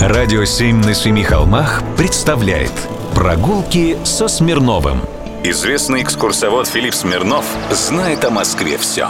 Радио «Семь на семи холмах» представляет Прогулки со Смирновым Известный экскурсовод Филипп Смирнов знает о Москве все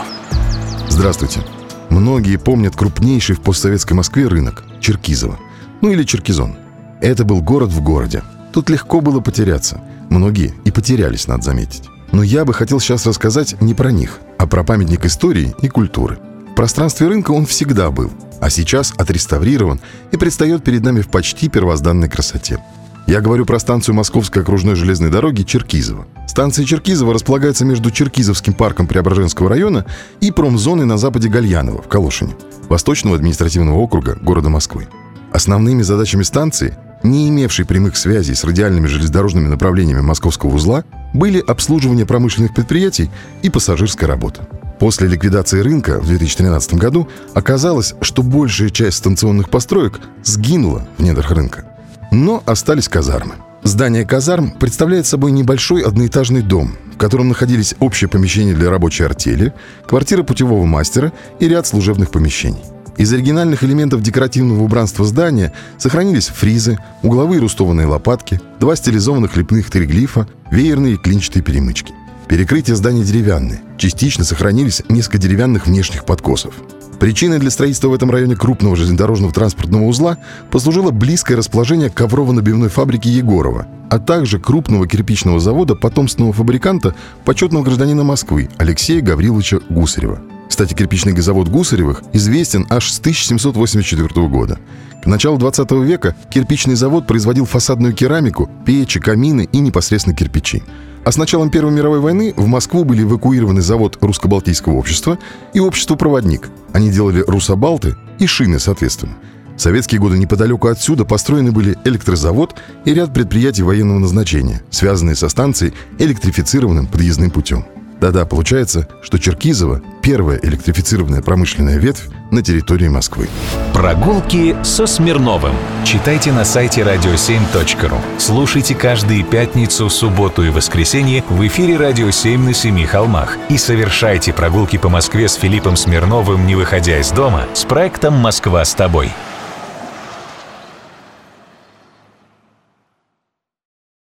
Здравствуйте. Многие помнят крупнейший в постсоветской Москве рынок – Черкизово. Ну или Черкизон. Это был город в городе. Тут легко было потеряться. Многие и потерялись, надо заметить. Но я бы хотел сейчас рассказать не про них, а про памятник истории и культуры. В пространстве рынка он всегда был, а сейчас отреставрирован и предстает перед нами в почти первозданной красоте. Я говорю про станцию Московской окружной железной дороги Черкизово. Станция Черкизово располагается между Черкизовским парком Преображенского района и промзоной на западе Гальянова в Калошине, Восточного административного округа города Москвы. Основными задачами станции, не имевшей прямых связей с радиальными железнодорожными направлениями московского узла, были обслуживание промышленных предприятий и пассажирская работа. После ликвидации рынка в 2013 году оказалось, что большая часть станционных построек сгинула в недрах рынка. Но остались казармы. Здание казарм представляет собой небольшой одноэтажный дом, в котором находились общее помещение для рабочей артели, квартира путевого мастера и ряд служебных помещений. Из оригинальных элементов декоративного убранства здания сохранились фризы, угловые рустованные лопатки, два стилизованных лепных триглифа, веерные и клинчатые перемычки. Перекрытия здания деревянные. Частично сохранились несколько деревянных внешних подкосов. Причиной для строительства в этом районе крупного железнодорожного транспортного узла послужило близкое расположение коврово-набивной фабрики Егорова, а также крупного кирпичного завода потомственного фабриканта почетного гражданина Москвы Алексея Гавриловича Гусарева. Кстати, кирпичный завод Гусаревых известен аж с 1784 года. К началу 20 века кирпичный завод производил фасадную керамику, печи, камины и непосредственно кирпичи. А с началом Первой мировой войны в Москву были эвакуированы завод Русско-Балтийского общества и общество «Проводник». Они делали русобалты и шины, соответственно. В советские годы неподалеку отсюда построены были электрозавод и ряд предприятий военного назначения, связанные со станцией электрифицированным подъездным путем. Да-да, получается, что Черкизово – первая электрифицированная промышленная ветвь на территории Москвы. Прогулки со Смирновым. Читайте на сайте radio7.ru. Слушайте каждые пятницу, субботу и воскресенье в эфире «Радио 7» на Семи холмах. И совершайте прогулки по Москве с Филиппом Смирновым, не выходя из дома, с проектом «Москва с тобой».